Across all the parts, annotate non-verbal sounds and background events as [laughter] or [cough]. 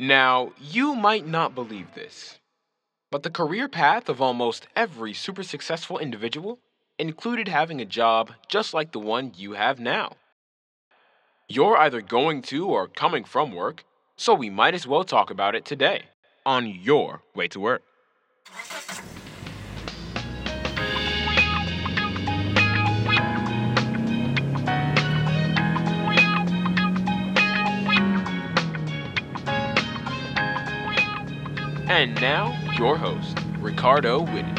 Now, you might not believe this, but the career path of almost every super successful individual included having a job just like the one you have now. You're either going to or coming from work, so we might as well talk about it today on your way to work. And now, your host, Ricardo Whitted.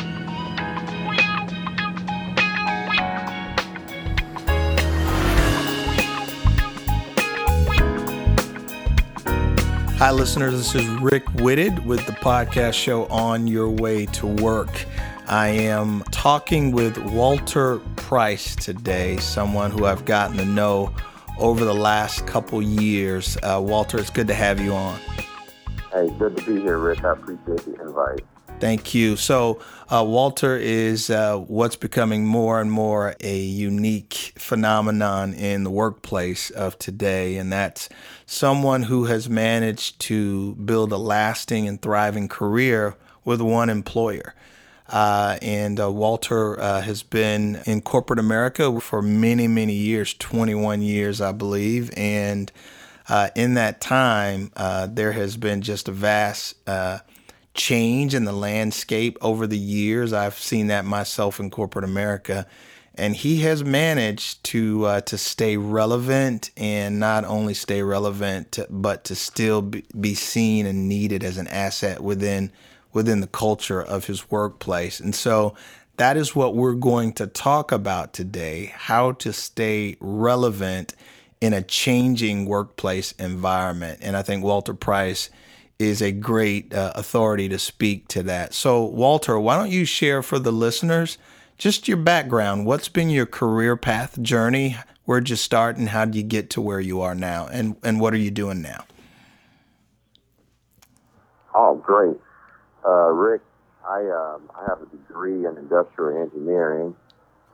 Hi, listeners. This is Rick Whitted with the podcast show On Your Way to Work. I am talking with Walter Price today, someone who I've gotten to know over the last couple years. Uh, Walter, it's good to have you on. Hey, good to be here, Rick. I appreciate the invite. Thank you. So, uh, Walter is uh, what's becoming more and more a unique phenomenon in the workplace of today, and that's someone who has managed to build a lasting and thriving career with one employer. Uh, and uh, Walter uh, has been in corporate America for many, many years 21 years, I believe. And uh, in that time, uh, there has been just a vast uh, change in the landscape over the years. I've seen that myself in corporate America. And he has managed to uh, to stay relevant and not only stay relevant, but to still be seen and needed as an asset within within the culture of his workplace. And so that is what we're going to talk about today: how to stay relevant in a changing workplace environment. And I think Walter Price is a great uh, authority to speak to that. So, Walter, why don't you share for the listeners just your background? What's been your career path journey? Where'd you start, and how did you get to where you are now? And and what are you doing now? Oh, great, uh, Rick. I um, I have a degree in industrial engineering,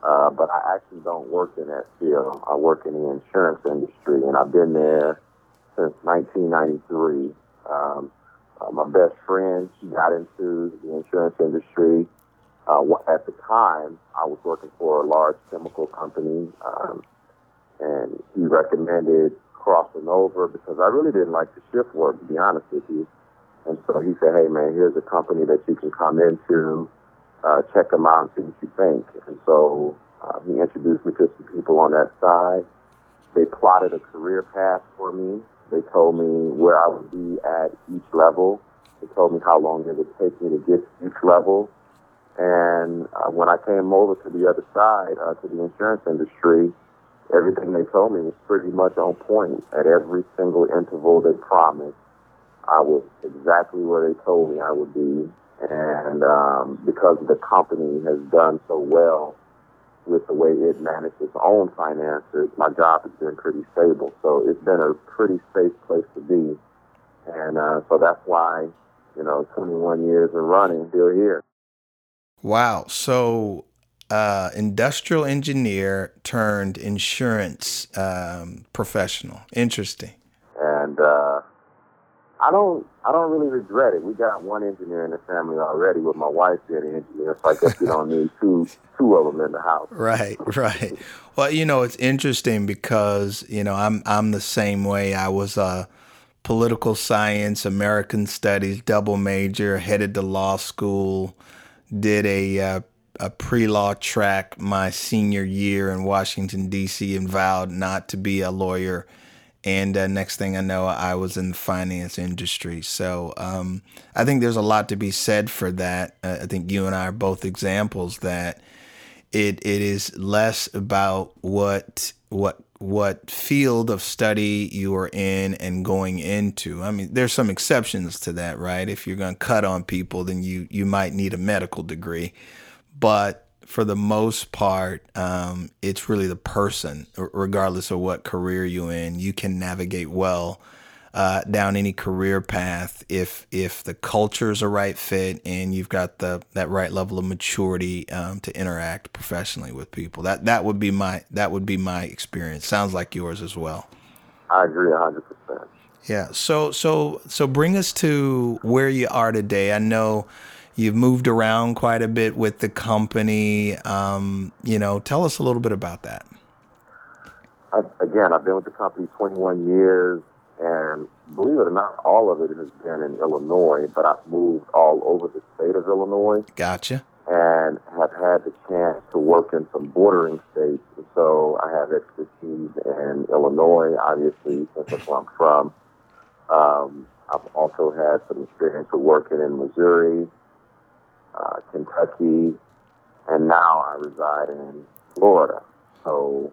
uh, but I actually don't work in that field. I work in the insurance industry, and I've been there since 1993. Um, uh, my best friend, she got into the insurance industry. Uh, at the time, I was working for a large chemical company, um, and he recommended crossing over because I really didn't like the shift work, to be honest with you. And so he said, "Hey, man, here's a company that you can come into, uh, check them out, and see what you think." And so uh, he introduced me to some people on that side. They plotted a career path for me they told me where I would be at each level. They told me how long it would take me to get to each level. And uh, when I came over to the other side, uh, to the insurance industry, everything they told me was pretty much on point. At every single interval they promised, I was exactly where they told me I would be. And um, because the company has done so well with the way it managed its own finances, my job has been pretty stable. So it's been a pretty safe place to be. And uh, so that's why, you know, 21 years of running, still here. Wow. So, uh, industrial engineer turned insurance um, professional. Interesting. And uh, I don't I don't really regret it. We got one engineer in the family already, with my wife being an engineer, so I guess we don't need two two of them in the house. Right, [laughs] right. Well, you know, it's interesting because you know I'm I'm the same way. I was a political science, American studies double major, headed to law school, did a uh, a pre law track my senior year in Washington D.C. and vowed not to be a lawyer and uh, next thing I know, I was in the finance industry. So um, I think there's a lot to be said for that. Uh, I think you and I are both examples that it it is less about what what what field of study you are in and going into. I mean, there's some exceptions to that, right? If you're going to cut on people, then you you might need a medical degree, but for the most part, um, it's really the person, regardless of what career you're in. You can navigate well uh, down any career path if if the culture is a right fit and you've got the that right level of maturity um, to interact professionally with people. That that would be my that would be my experience. Sounds like yours as well. I agree hundred percent. Yeah. So so so bring us to where you are today. I know you've moved around quite a bit with the company. Um, you know, tell us a little bit about that. I, again, I've been with the company 21 years, and believe it or not, all of it has been in Illinois. But I've moved all over the state of Illinois. Gotcha. And have had the chance to work in some bordering states. So I have expertise in Illinois, obviously, since that's where I'm from. Um, I've also had some experience of working in Missouri, uh, Kentucky, and now I reside in Florida. So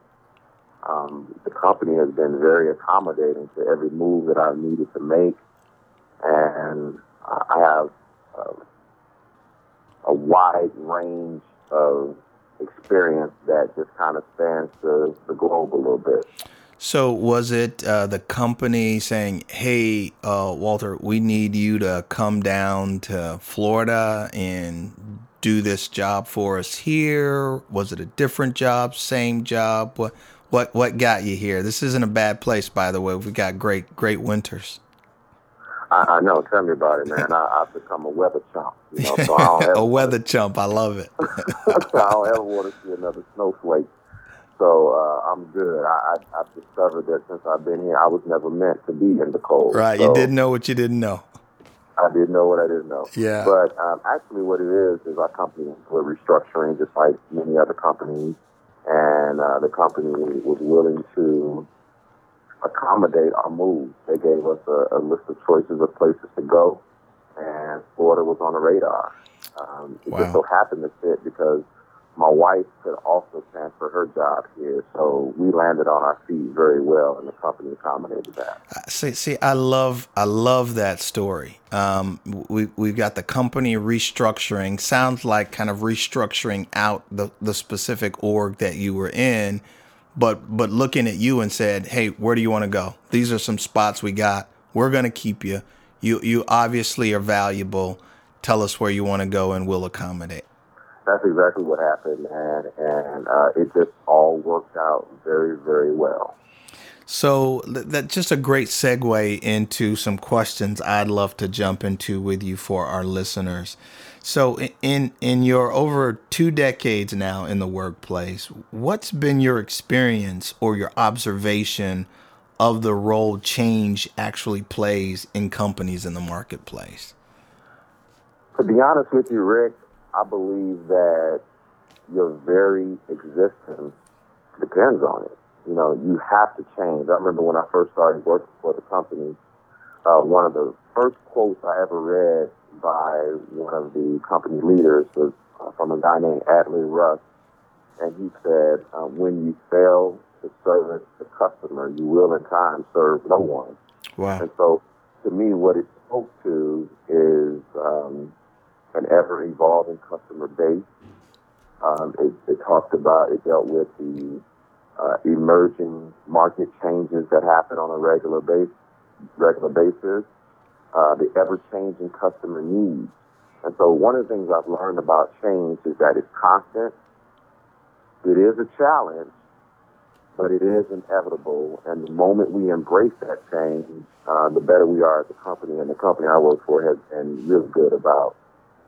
um, the company has been very accommodating to every move that I've needed to make, and I have uh, a wide range of experience that just kind of spans the, the globe a little bit. So was it uh, the company saying, "Hey, uh, Walter, we need you to come down to Florida and do this job for us here"? Was it a different job, same job? What what what got you here? This isn't a bad place, by the way. We've got great great winters. I, I know. Tell me about it, man. I, I've become a weather chump. You know, so I don't [laughs] ever, a weather chump. I love it. [laughs] I don't ever want to see another snowflake. So uh, I'm good. I, I, I've discovered that since I've been here, I was never meant to be in the cold. Right. So you didn't know what you didn't know. I didn't know what I didn't know. Yeah. But um, actually, what it is is our company was restructuring, just like many other companies, and uh, the company was willing to accommodate our move. They gave us a, a, list of choices of places to go, and Florida was on the radar. Um, it wow. just so happened to fit because my wife could also transfer her job here, so we landed on our feet very well, and the company accommodated that. See, see, I love, I love that story. Um, we we've got the company restructuring. Sounds like kind of restructuring out the the specific org that you were in, but but looking at you and said, "Hey, where do you want to go? These are some spots we got. We're gonna keep you. You you obviously are valuable. Tell us where you want to go, and we'll accommodate." That's exactly what happened, and and uh, it just all worked out very very well. So that's just a great segue into some questions I'd love to jump into with you for our listeners. So in in your over two decades now in the workplace, what's been your experience or your observation of the role change actually plays in companies in the marketplace? To be honest with you, Rick, I believe that your very existence depends on it. You know, you have to change. I remember when I first started working for the company, uh, one of the first quotes I ever read by one of the company leaders was uh, from a guy named Adley Russ, And he said, uh, when you fail to service the customer, you will in time serve no one. Wow. And so to me, what it spoke to is um, an ever evolving customer base. Um, it, it, talked about, it dealt with the uh, emerging market changes that happen on a regular base, regular basis, uh, the ever changing customer needs. And so one of the things I've learned about change is that it's constant. It is a challenge, but it is inevitable. And the moment we embrace that change, uh, the better we are as a company. And the company I work for has been really good about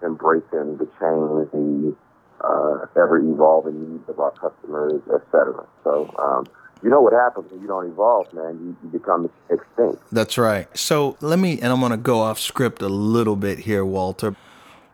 embracing the change, the uh, ever evolving needs of our customers, et cetera. So, um, you know what happens when you don't evolve, man? You, you become extinct. That's right. So let me, and I'm going to go off script a little bit here, Walter.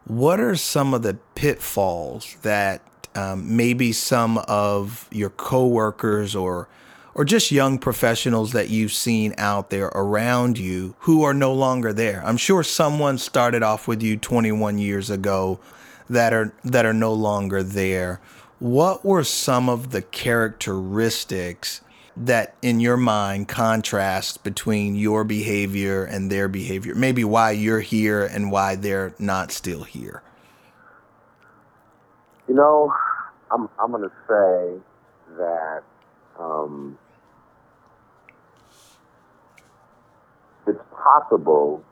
What are some of the pitfalls that um, maybe some of your coworkers or or just young professionals that you've seen out there around you who are no longer there. I'm sure someone started off with you 21 years ago that are that are no longer there. What were some of the characteristics that in your mind contrast between your behavior and their behavior? Maybe why you're here and why they're not still here. You know, I'm I'm going to say that um, it's possible,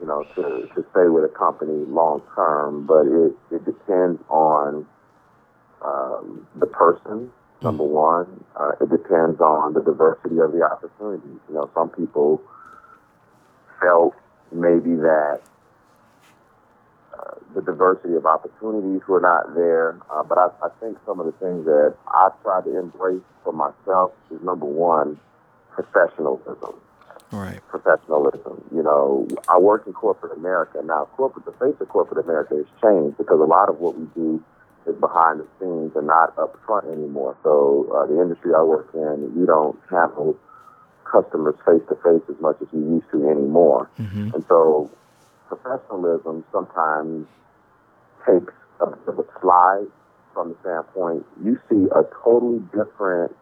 you know, to, to stay with a company long term, but it, it depends on um, the person, number mm. one. Uh, it depends on the diversity of the opportunities. You know, some people felt maybe that uh, the diversity of opportunities were not there. Uh, but I, I think some of the things that I tried to embrace for myself is number one, professionalism. Right. Professionalism. You know, I work in corporate America. Now, corporate, the face of corporate America has changed because a lot of what we do is behind the scenes and not up front anymore. So, uh, the industry I work in, we don't handle customers face to face as much as we used to anymore. Mm-hmm. And so, professionalism sometimes takes a bit of a slide from the standpoint you see a totally different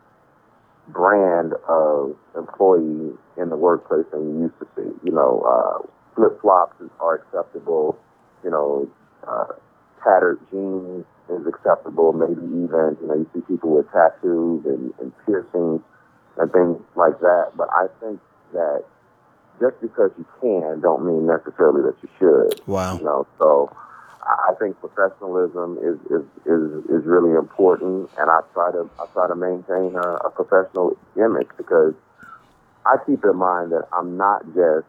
brand of employee in the workplace than you used to see. You know, uh, flip flops are acceptable. You know, uh, tattered jeans is acceptable. Maybe even you know you see people with tattoos and, and piercings and things like that. But I think that just because you can don't mean necessarily that you should. Wow. You know, so I think professionalism is, is, is, is really important, and I try to I try to maintain a, a professional image because I keep in mind that I'm not just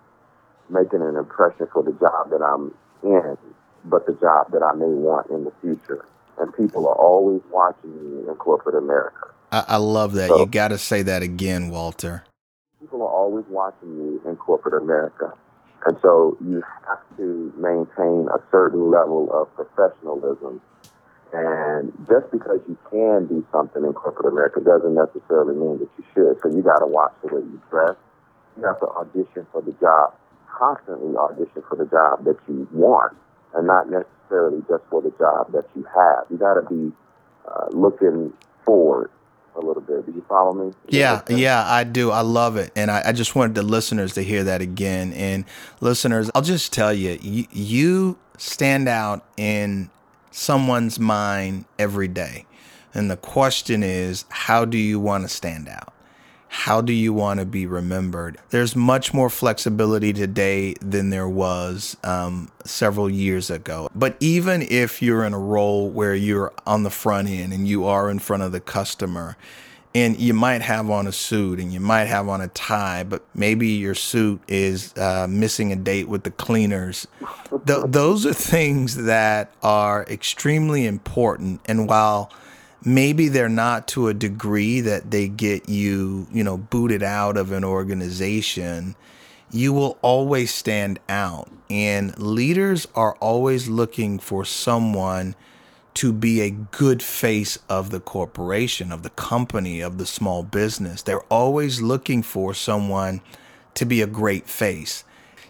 making an impression for the job that I'm in, but the job that I may want in the future. And people are always watching me in corporate America. I, I love that. So- you got to say that again, Walter. People are always watching you in corporate America. And so you have to maintain a certain level of professionalism. And just because you can do something in corporate America doesn't necessarily mean that you should. So you got to watch the way you dress. You have to audition for the job, constantly audition for the job that you want, and not necessarily just for the job that you have. You got to be uh, looking forward a little bit. Do you follow me? Yeah, yeah, I do. I love it. And I, I just wanted the listeners to hear that again. And listeners, I'll just tell you, you, you stand out in someone's mind every day. And the question is, how do you want to stand out? How do you want to be remembered? There's much more flexibility today than there was um, several years ago. But even if you're in a role where you're on the front end and you are in front of the customer, and you might have on a suit and you might have on a tie, but maybe your suit is uh, missing a date with the cleaners. Th- those are things that are extremely important. And while maybe they're not to a degree that they get you, you know, booted out of an organization, you will always stand out. And leaders are always looking for someone to be a good face of the corporation, of the company, of the small business. They're always looking for someone to be a great face.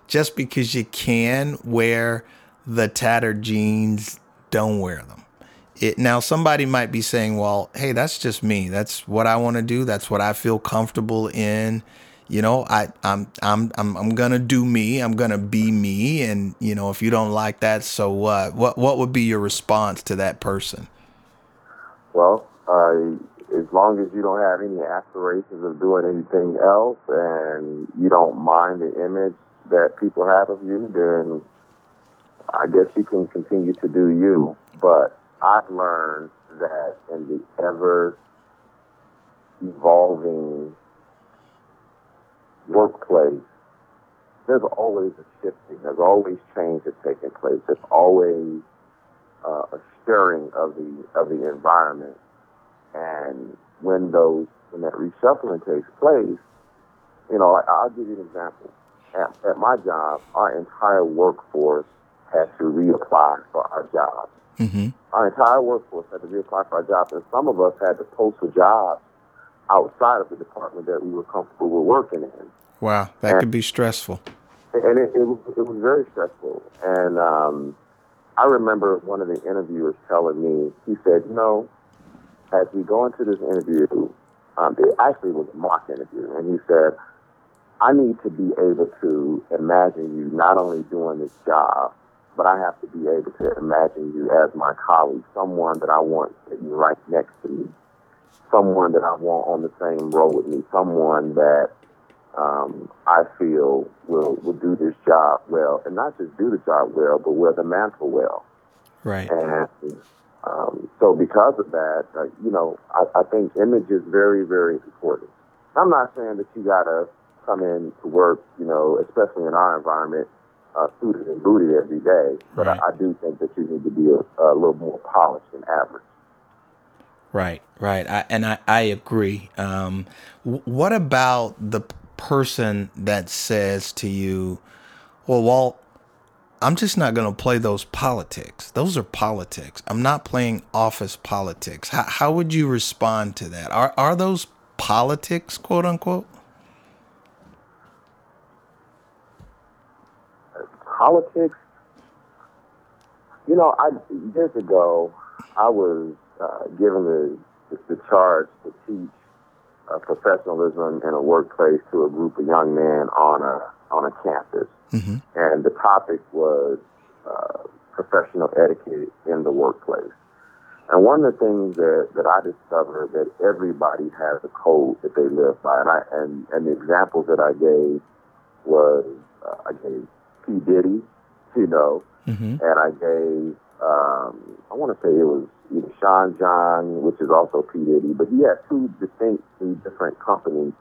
Just because you can wear the tattered jeans, don't wear them. It, now somebody might be saying, "Well, hey, that's just me. That's what I want to do. That's what I feel comfortable in." You know, I I'm I'm I'm I'm to do me. I'm to be me and, you know, if you don't like that, so what? What what would be your response to that person? Well, as long as you don't have any aspirations of doing anything else and you don't mind the image that people have of you, then I guess you can continue to do you. But I've learned that in the ever evolving workplace, there's always a shifting. There's always change that's taking place. There's always uh, a stirring of the of the environment. And when those when that reshuffling takes place, you know, I'll give you an example. At, at my job, our entire workforce has to reapply for our jobs. Mm-hmm. Our entire workforce had to reapply for our jobs, and some of us had to post for jobs outside of the department that we were comfortable with working in. Wow, that could be stressful. And it, it was it was very stressful. And um, I remember one of the interviewers telling me, he said, you know, as we go into this interview, um, it actually was a mock interview, and he said, I need to be able to imagine you not only doing this job, but I have to be able to imagine you as my colleague, someone that I want sitting right next to me, someone that I want on the same road with me, someone that um, I feel will will do this job well, and not just do the job well, but wear the mantle well. Right. And um, so, because of that, uh, you know, I, I think image is very, very important. I'm not saying that you gotta come in to work, you know, especially in our environment, uh, suited and booted every day. But right. I, I, do think that you need to be a, a little more polished than average. Right, right, I, and I, I agree. Um, w- what about the person that says to you, "Well, Walt, I'm just not going to play those politics. Those are politics. I'm not playing office politics." How, how would you respond to that? Are are those politics, quote unquote? Politics. You know, I years ago I was uh, given the, the charge to teach uh, professionalism in a workplace to a group of young men on a on a campus, mm-hmm. and the topic was uh, professional etiquette in the workplace. And one of the things that, that I discovered that everybody has a code that they live by, and I and, and the examples that I gave was uh, I gave P Diddy, you know, mm-hmm. and I gave um, I want to say it was either Sean John, which is also P Diddy, but he had two distinctly different companies.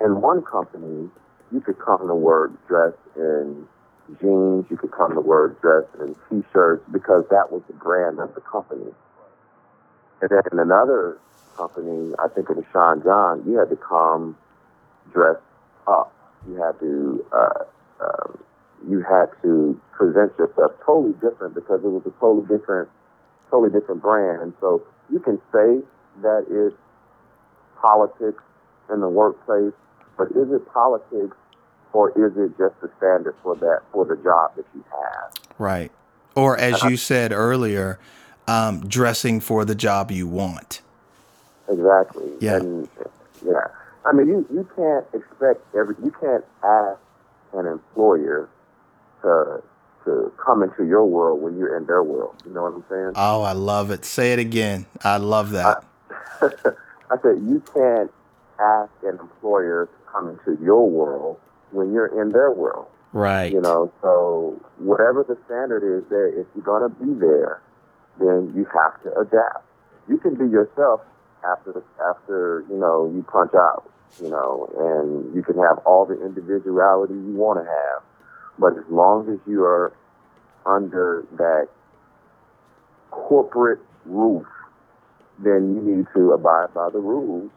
In one company, you could come to work dressed in jeans, you could come to work dressed in t-shirts because that was the brand of the company. And then in another company, I think it was Sean John, you had to come dressed up. You had to, uh, um, you had to present yourself totally different because it was a totally different, totally different brand. And so you can say that it's politics in the workplace, but is it politics or is it just the standard for that for the job that you have? Right. Or as you said earlier, um, dressing for the job you want. Exactly. Yeah. And, yeah. I mean, you, you can't expect every, you can't ask an employer to, to come into your world when you're in their world. You know what I'm saying? Oh, I love it. Say it again. I love that. I, [laughs] I said, you can't ask an employer to come into your world when you're in their world. Right. You know, so whatever the standard is there, if you're to be there, then you have to adapt. You can be yourself after the, after you know you punch out, you know, and you can have all the individuality you want to have, but as long as you are under that corporate roof, then you need to abide by the rules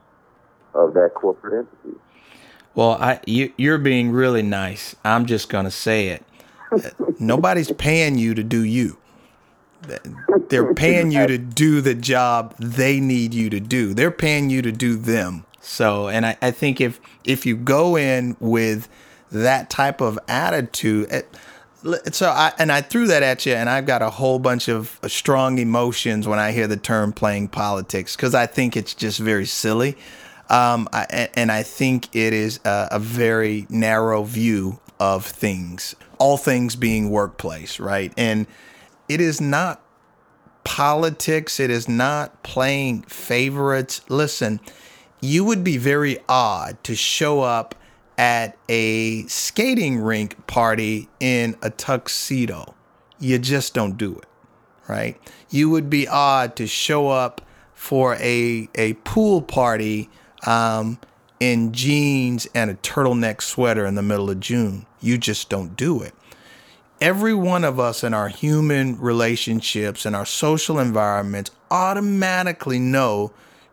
of that corporate entity. Well, I you, you're being really nice. I'm just gonna say it. Nobody's [laughs] paying you to do you. They're paying you to do the job they need you to do. They're paying you to do them. So, and I, I think if if you go in with that type of attitude, it, so I and I threw that at you, and I've got a whole bunch of strong emotions when I hear the term playing politics because I think it's just very silly, um, I, and I think it is a, a very narrow view of things. All things being workplace, right? And it is not politics. It is not playing favorites. Listen, you would be very odd to show up at a skating rink party in a tuxedo. You just don't do it, right? You would be odd to show up for a, a pool party um, in jeans and a turtleneck sweater in the middle of June. You just don't do it every one of us in our human relationships and our social environments automatically know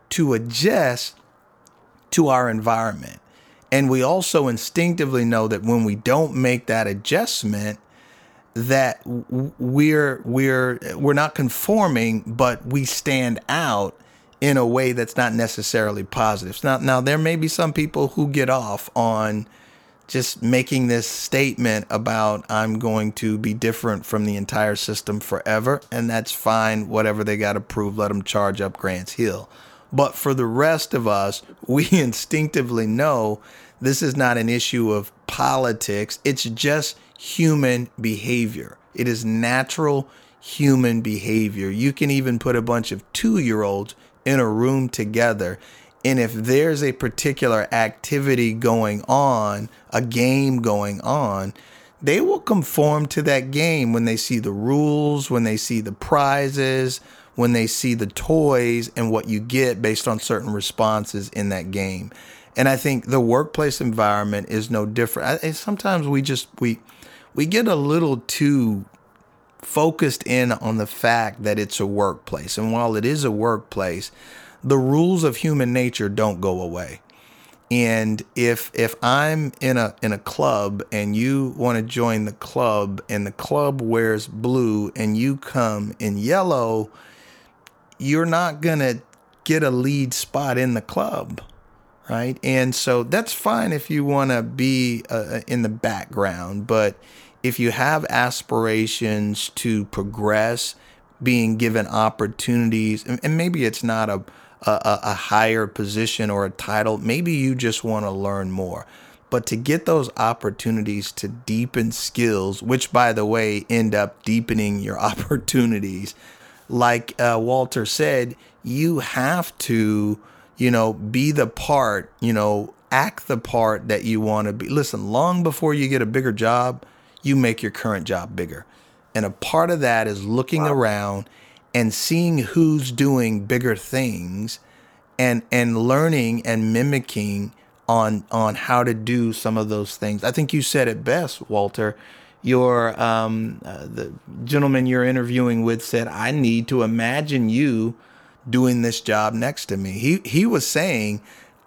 to adjust to our environment. And we also instinctively know that when we don't make that adjustment, that we're we're we're not conforming, but we stand out in a way that's not necessarily positive. Now, now there may be some people who get off on just making this statement about I'm going to be different from the entire system forever, and that's fine. Whatever they got to prove, let them charge up Grants Hill. But for the rest of us, we [laughs] instinctively know this is not an issue of politics, it's just human behavior. It is natural human behavior. You can even put a bunch of two year olds in a room together and if there's a particular activity going on, a game going on, they will conform to that game when they see the rules, when they see the prizes, when they see the toys and what you get based on certain responses in that game. And I think the workplace environment is no different. I, sometimes we just we we get a little too focused in on the fact that it's a workplace. And while it is a workplace, the rules of human nature don't go away. And if if I'm in a in a club and you want to join the club and the club wears blue and you come in yellow, you're not going to get a lead spot in the club right? And so that's fine if you want to be uh, in the background, but if you have aspirations to progress, being given opportunities, and, and maybe it's not a, a a higher position or a title, maybe you just want to learn more. But to get those opportunities to deepen skills, which by the way end up deepening your [laughs] opportunities, like uh, Walter said, you have to you know, be the part, you know, act the part that you want to be. Listen, long before you get a bigger job, you make your current job bigger. And a part of that is looking wow. around and seeing who's doing bigger things and and learning and mimicking on on how to do some of those things. I think you said it best, Walter. Your um, uh, the gentleman you're interviewing with said, "I need to imagine you doing this job next to me. He he was saying,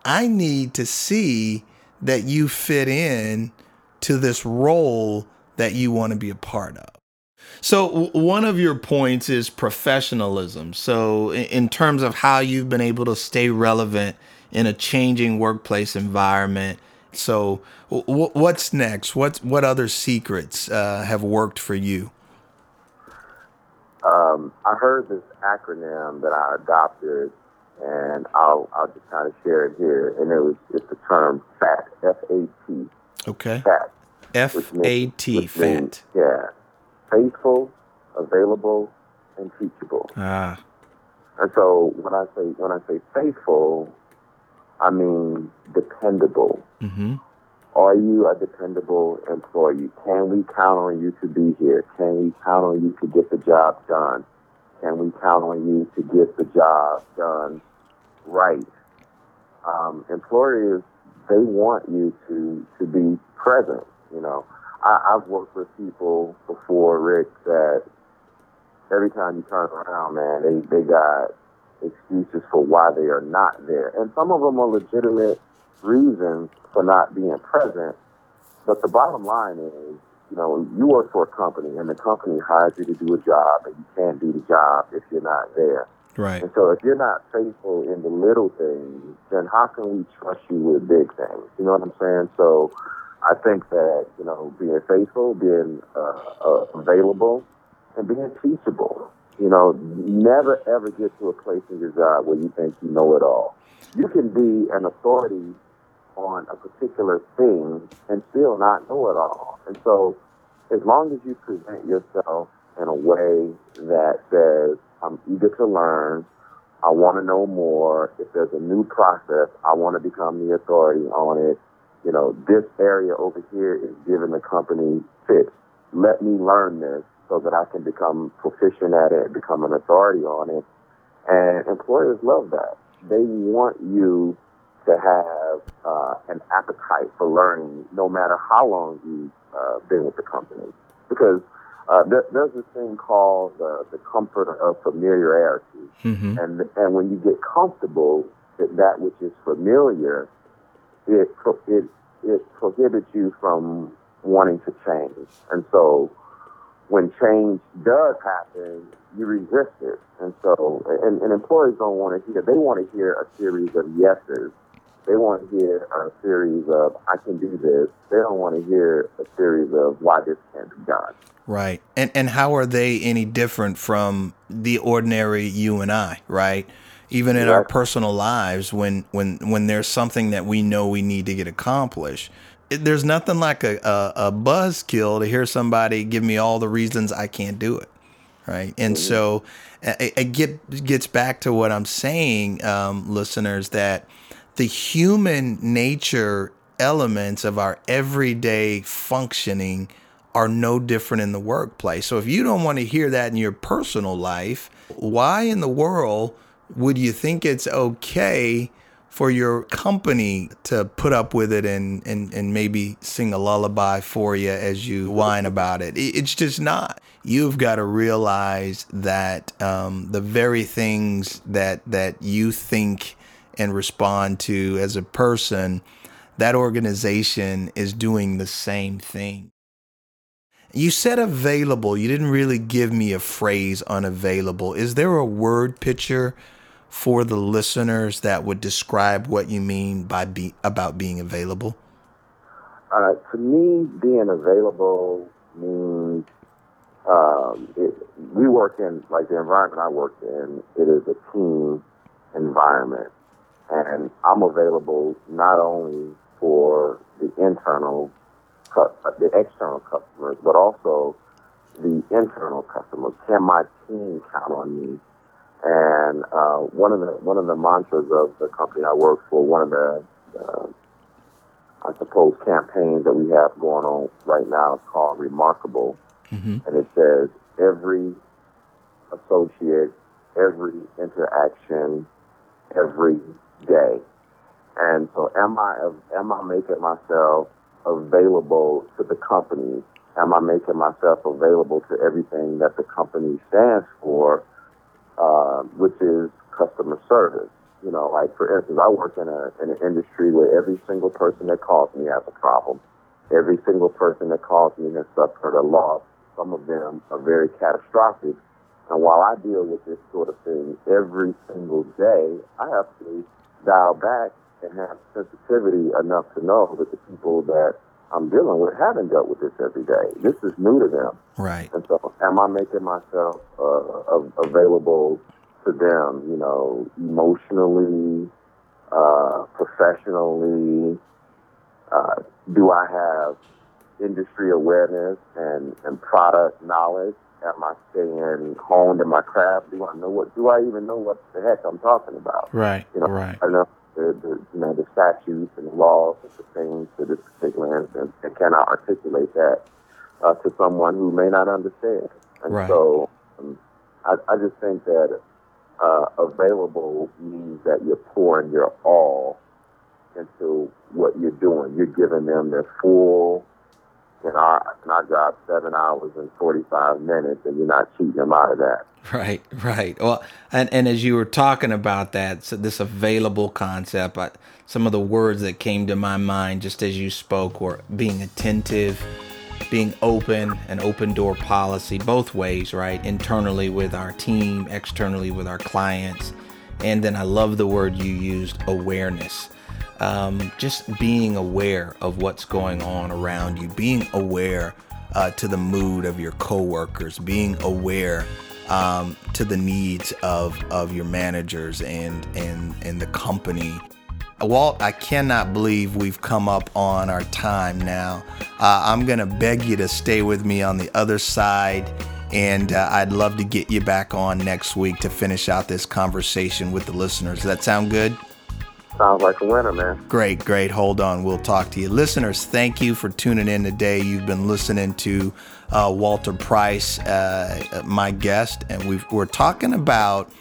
I need to see that you fit in to this role that you want to be a part of. So one of your points is professionalism. So in, terms of how you've been able to stay relevant in a changing workplace environment. So what's next? What what other secrets uh, have worked for you? Um, I heard this acronym that I adopted, and I'll I'll just kind of share it here. And it was it's the term FAT, F A T. Okay. FAT. F A T. FAT. yeah. Faithful, available, and teachable. Ah. And so when I say when I say faithful, I mean dependable. Mm-hmm. Are you a dependable employee? Can we count on you to be here? Can we count on you to get the job done? Can we count on you to get the job done right? Um, employers, they want you to, to be present. You know, I, I've worked with people before, Rick, that every time you turn around, man, they, they got excuses for why they are not there. And some of them are legitimate reasons for not being present. But the bottom line is, you know, you work for a company and the company hires you to do a job and you can't do the job if you're not there. Right. And so if you're not faithful in the little things, then how can we trust you with big things? You know what I'm saying? So I think that, you know, being faithful, being uh, uh, available, and being teachable. You know, never ever get to a place in your job where you think you know it all. You can be an authority on a particular thing and still not know it all. And so, as long as you present yourself in a way that says, I'm eager to learn, I want to know more, if there's a new process, I want to become the authority on it. You know, this area over here is giving the company fits. Let me learn this so that I can become proficient at it, become an authority on it. And employers love that. They want you to have uh, an appetite for learning, no matter how long you've uh, been with the company. Because uh, there, there's this thing called uh, the comfort of familiarity, mm-hmm. and and when you get comfortable with that which is familiar, it it it prohibits you from wanting to change, and so when change does happen, you resist it. And so, and, and employees don't want to hear, they want to hear a series of yeses they want to hear a series of "I can do this." They don't want to hear a series of "Why this can't be done." Right. And and how are they any different from the ordinary you and I? Right. Even in right. our personal lives, when when when there's something that we know we need to get accomplished, there's nothing like a, a, a buzzkill to hear somebody give me all the reasons I can't do it. Right. And mm-hmm. so it, it get, gets back to what I'm saying, um, listeners, that the human nature elements of our everyday functioning are no different in the workplace. So if you don't want to hear that in your personal life, why in the world would you think it's okay for your company to put up with it and, and, and maybe sing a lullaby for you as you whine about it. It's just not. You've got to realize that um, the very things that that you think and respond to as a person, that organization is doing the same thing. You said available. You didn't really give me a phrase unavailable. Is there a word picture for the listeners that would describe what you mean by be, about being available? Uh, to me, being available means um, it, we work in like the environment I work in. It is a team environment, and I'm available not only for the internal, uh, the external customers, but also the internal customers. Can my team count on me and uh, one of the one of the mantras of the company I work for, one of the uh, I suppose campaigns that we have going on right now is called Remarkable, mm-hmm. and it says every associate, every interaction, every day. And so, am I am I making myself available to the company? Am I making myself available to everything that the company stands for? uh, which is customer service. You know, like for instance, I work in a in an industry where every single person that calls me has a problem. Every single person that calls me has suffered a loss. Some of them are very catastrophic. And while I deal with this sort of thing every single day, I have to dial back and have sensitivity enough to know that the people that I'm dealing with haven't dealt with this every day. This is new to them. Right. And so, am I making myself uh, available to them? You know, emotionally, uh, professionally. Uh, do I have industry awareness and, and product knowledge? Am I staying honed in my craft? Do I know what? Do I even know what the heck I'm talking about? Right. You know, right. I know the, the you know the statutes and the laws that pertain to this particular instance and cannot articulate that uh, to someone who may not understand. And right. so um, I, I just think that uh, available means that you're pouring your all into what you're doing. You're giving them their full in our in our job seven hours and forty five minutes, and you're not cheating them out of that. [laughs] Right, right. Well, and and as you were talking about that, so this available concept, I, some of the words that came to my mind just as you spoke were being attentive, being open, an open door policy, both ways, right? Internally with our team, externally with our clients, and then I love the word you used, awareness um, just being aware of what's going on around you, being aware uh, to the mood of your coworkers, being aware um, to the needs of, of your managers and, and, and the company. Walt, I cannot believe we've come up on our time now. Uh, I'm to beg you to stay with me on the other side, and uh, I'd love to get you back on next week to finish out this conversation with the listeners. Does that sound good? Sounds like a winner, man. Great, great. Hold on. We'll talk to you. Listeners, thank you for tuning in today. You've been listening to uh, Walter Price, uh, my guest, and we are talking about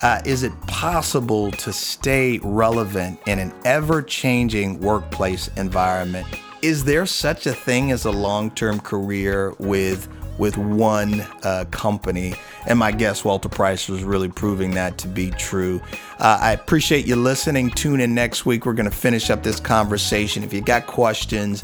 uh, is it possible to stay relevant in an ever changing workplace environment? Is there such a thing as a long term career with with one uh, company. And my guest, Walter Price, was really proving that to be true. Uh, I appreciate you listening. Tune in next week. We're going to finish up this conversation. If you got questions,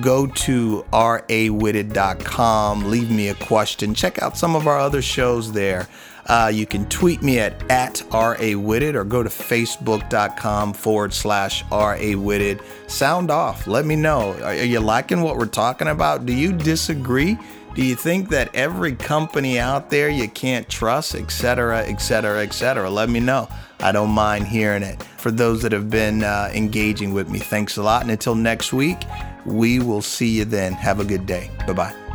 go to rawitted.com, leave me a question. Check out some of our other shows there. Uh, you can tweet me at, at rawitted or go to facebook.com forward slash rawitted. Sound off. Let me know. Are, are you liking what we're talking about? Do you disagree? Do you think that every company out there you can't trust, etc., etc., etc.? Let me know. I don't mind hearing it. For those that have been uh, engaging with me, thanks a lot. And until next week, we will see you then. Have a good day. Bye bye.